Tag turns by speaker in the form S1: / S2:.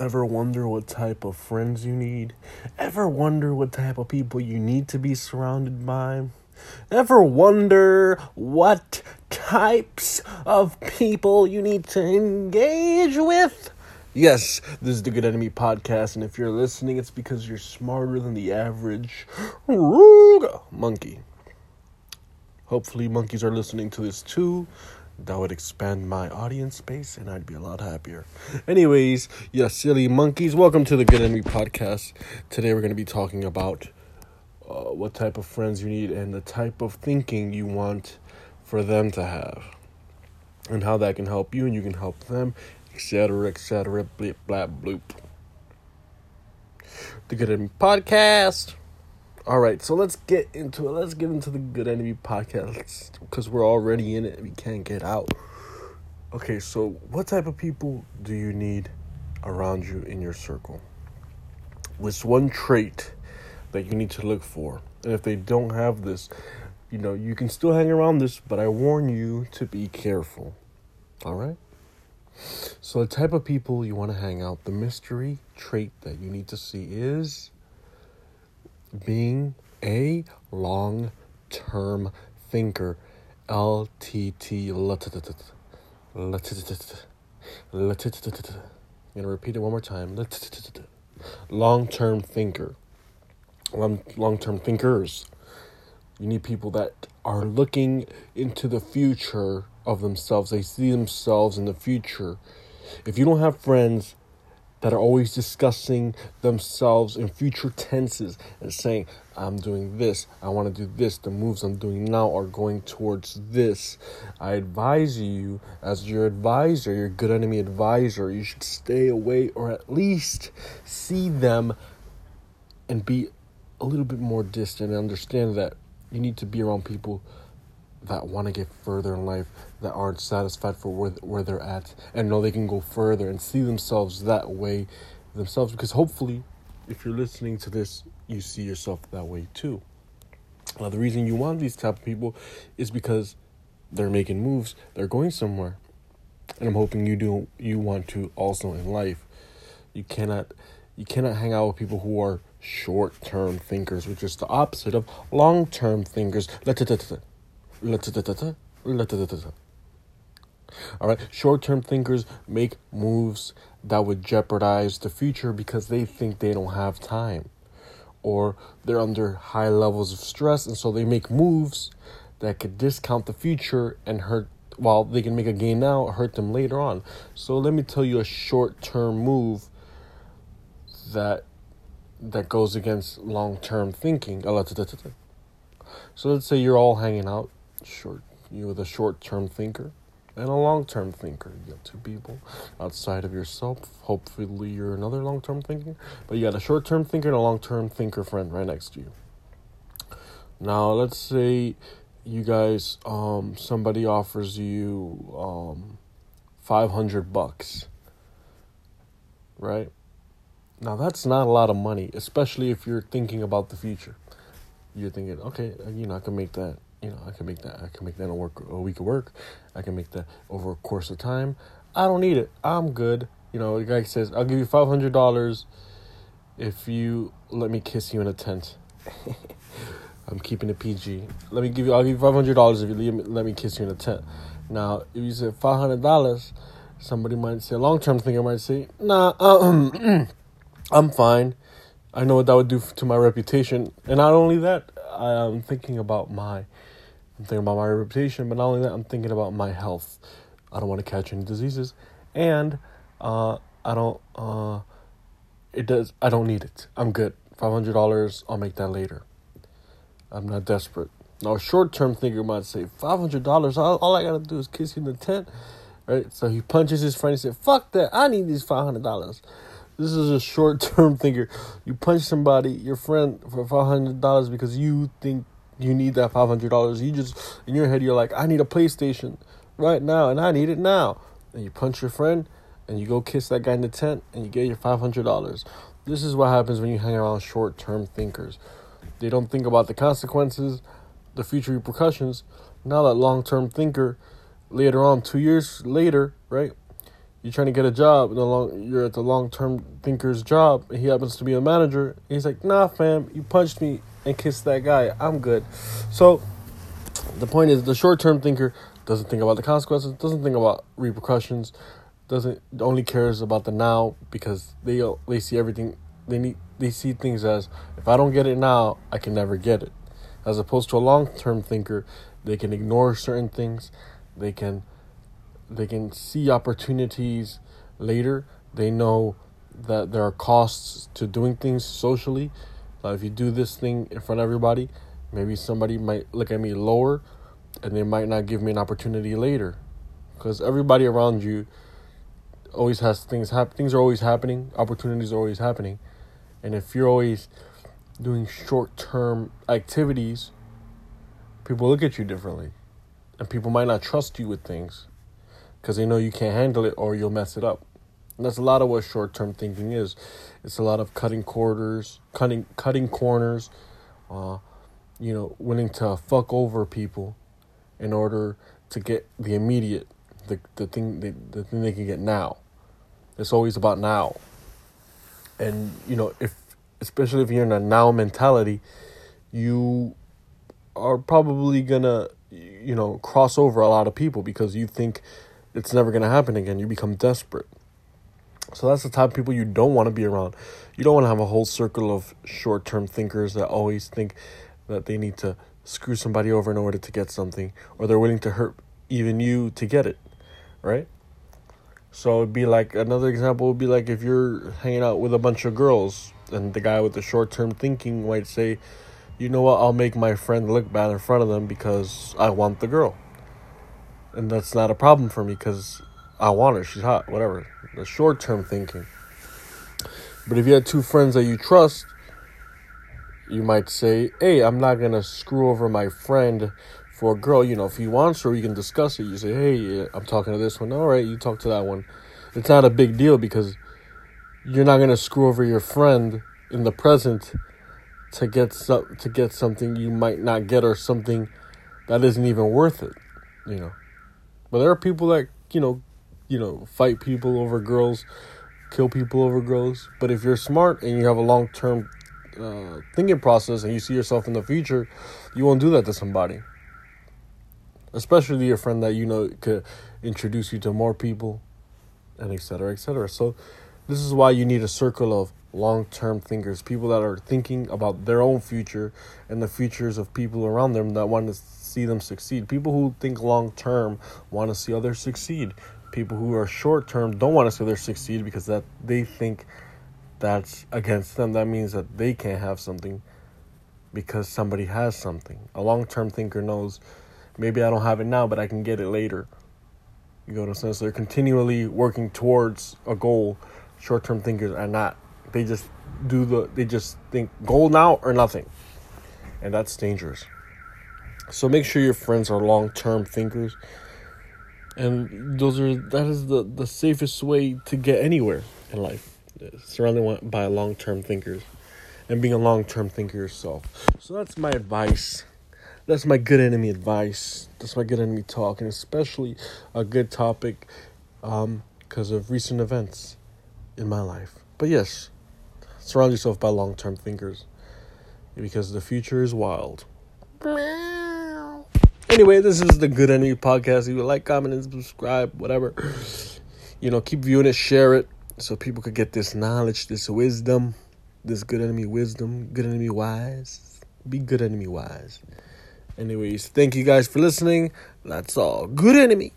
S1: Ever wonder what type of friends you need? Ever wonder what type of people you need to be surrounded by? Ever wonder what types of people you need to engage with? Yes, this is the Good Enemy Podcast, and if you're listening, it's because you're smarter than the average monkey. Hopefully, monkeys are listening to this too that would expand my audience space and I'd be a lot happier. Anyways, yeah, silly monkeys, welcome to the Good Enemy Podcast. Today we're going to be talking about uh, what type of friends you need and the type of thinking you want for them to have and how that can help you and you can help them, etc., etc., bleep, blah, bloop. The Good Enemy Podcast. All right, so let's get into it. Let's get into the Good Enemy podcast because we're already in it. We can't get out. Okay, so what type of people do you need around you in your circle? What's one trait that you need to look for? And if they don't have this, you know, you can still hang around this, but I warn you to be careful. All right? So, the type of people you want to hang out, the mystery trait that you need to see is being a long term thinker. LTT. I'm going to repeat it one more time. Long term thinker. Long term thinkers. You need people that are looking into the future of themselves. They see themselves in the future. If you don't have friends that are always discussing themselves in future tenses and saying, I'm doing this, I want to do this, the moves I'm doing now are going towards this. I advise you, as your advisor, your good enemy advisor, you should stay away or at least see them and be a little bit more distant and understand that you need to be around people that want to get further in life, that aren't satisfied for where, where they're at, and know they can go further and see themselves that way themselves. Because hopefully, if you're listening to this, you see yourself that way too. Now, the reason you want these type of people is because they're making moves, they're going somewhere, and I'm hoping you do. You want to also in life. You cannot, you cannot hang out with people who are short-term thinkers, which is the opposite of long-term thinkers. All right, short term thinkers make moves that would jeopardize the future because they think they don't have time or they're under high levels of stress and so they make moves that could discount the future and hurt while they can make a gain now hurt them later on. So let me tell you a short term move that that goes against long term thinking so let's say you're all hanging out short you're the short term thinker and a long term thinker. You got two people outside of yourself. Hopefully you're another long term thinker. But you got a short term thinker and a long term thinker friend right next to you. Now let's say you guys um somebody offers you um five hundred bucks. Right? Now that's not a lot of money, especially if you're thinking about the future. You're thinking, okay, you know, I can make that you know, I can make that. I can make that a work a week of work. I can make that over a course of time. I don't need it. I'm good. You know, the guy says, "I'll give you five hundred dollars if you let me kiss you in a tent." I'm keeping it PG. Let me give you. I'll give you five hundred dollars if you let me, let me kiss you in a tent. Now, if you say five hundred dollars, somebody might say a long term thinker might say, "Nah, um, I'm fine." I know what that would do to my reputation, and not only that, I'm thinking about my I'm thinking about my reputation, but not only that, I'm thinking about my health. I don't want to catch any diseases, and uh, I don't. Uh, it does. I don't need it. I'm good. Five hundred dollars. I'll make that later. I'm not desperate. Now, a short-term thinker might say five hundred dollars. All, all I gotta do is kiss you in the tent, right? So he punches his friend and said, "Fuck that! I need these five hundred dollars." This is a short-term thinker. You punch somebody, your friend, for five hundred dollars because you think you need that five hundred dollars. You just in your head you're like, I need a PlayStation right now, and I need it now. And you punch your friend, and you go kiss that guy in the tent, and you get your five hundred dollars. This is what happens when you hang around short term thinkers. They don't think about the consequences, the future repercussions. Now that long term thinker, later on, two years later, right? You're trying to get a job, and long you're at the long term thinker's job, and he happens to be a manager. he's like, "Nah, fam, you punched me and kissed that guy. I'm good." So, the point is, the short term thinker doesn't think about the consequences, doesn't think about repercussions, doesn't only cares about the now because they they see everything they need they see things as if I don't get it now, I can never get it. As opposed to a long term thinker, they can ignore certain things, they can they can see opportunities later. They know that there are costs to doing things socially. If you do this thing in front of everybody, maybe somebody might look at me lower and they might not give me an opportunity later. Because everybody around you always has things happen things are always happening, opportunities are always happening. And if you're always doing short term activities, people look at you differently. And people might not trust you with things because they know you can't handle it or you'll mess it up. And that's a lot of what short term thinking is. It's a lot of cutting quarters, cutting cutting corners, uh, you know, willing to fuck over people in order to get the immediate, the the thing the, the thing they can get now. It's always about now. And you know, if especially if you're in a now mentality, you are probably gonna you know cross over a lot of people because you think it's never going to happen again. You become desperate. So that's the type of people you don't want to be around. You don't want to have a whole circle of short term thinkers that always think that they need to screw somebody over in order to get something, or they're willing to hurt even you to get it, right? So it'd be like another example would be like if you're hanging out with a bunch of girls, and the guy with the short term thinking might say, you know what, I'll make my friend look bad in front of them because I want the girl and that's not a problem for me because I want her. She's hot, whatever. The short term thinking. But if you had two friends that you trust, you might say, "Hey, I'm not gonna screw over my friend for a girl. You know, if he wants her, you can discuss it. You say, "Hey, uh, I'm talking to this one. All right, you talk to that one." It's not a big deal because you're not gonna screw over your friend in the present to get some to get something you might not get or something that isn't even worth it. You know. But there are people that you know, you know, fight people over girls, kill people over girls. But if you're smart and you have a long term uh, thinking process and you see yourself in the future, you won't do that to somebody. Especially to your friend that you know could introduce you to more people, and etc. etc. So, this is why you need a circle of long term thinkers, people that are thinking about their own future and the futures of people around them that want to see them succeed. People who think long term want to see others succeed. People who are short term don't want to see others succeed because that they think that's against them. That means that they can't have something because somebody has something. A long term thinker knows maybe I don't have it now, but I can get it later. You go to sense they're continually working towards a goal. Short term thinkers are not. They just do the they just think goal now or nothing. And that's dangerous. So make sure your friends are long term thinkers. And those are that is the, the safest way to get anywhere in life. Surrounded by long term thinkers. And being a long term thinker yourself. So that's my advice. That's my good enemy advice. That's my good enemy talk, and especially a good topic um, because of recent events in my life. But yes, surround yourself by long term thinkers because the future is wild. Anyway, this is the Good Enemy Podcast. If you like, comment, and subscribe, whatever. You know, keep viewing it, share it, so people could get this knowledge, this wisdom, this good enemy wisdom, good enemy wise. Be good enemy wise. Anyways, thank you guys for listening. That's all. Good enemy.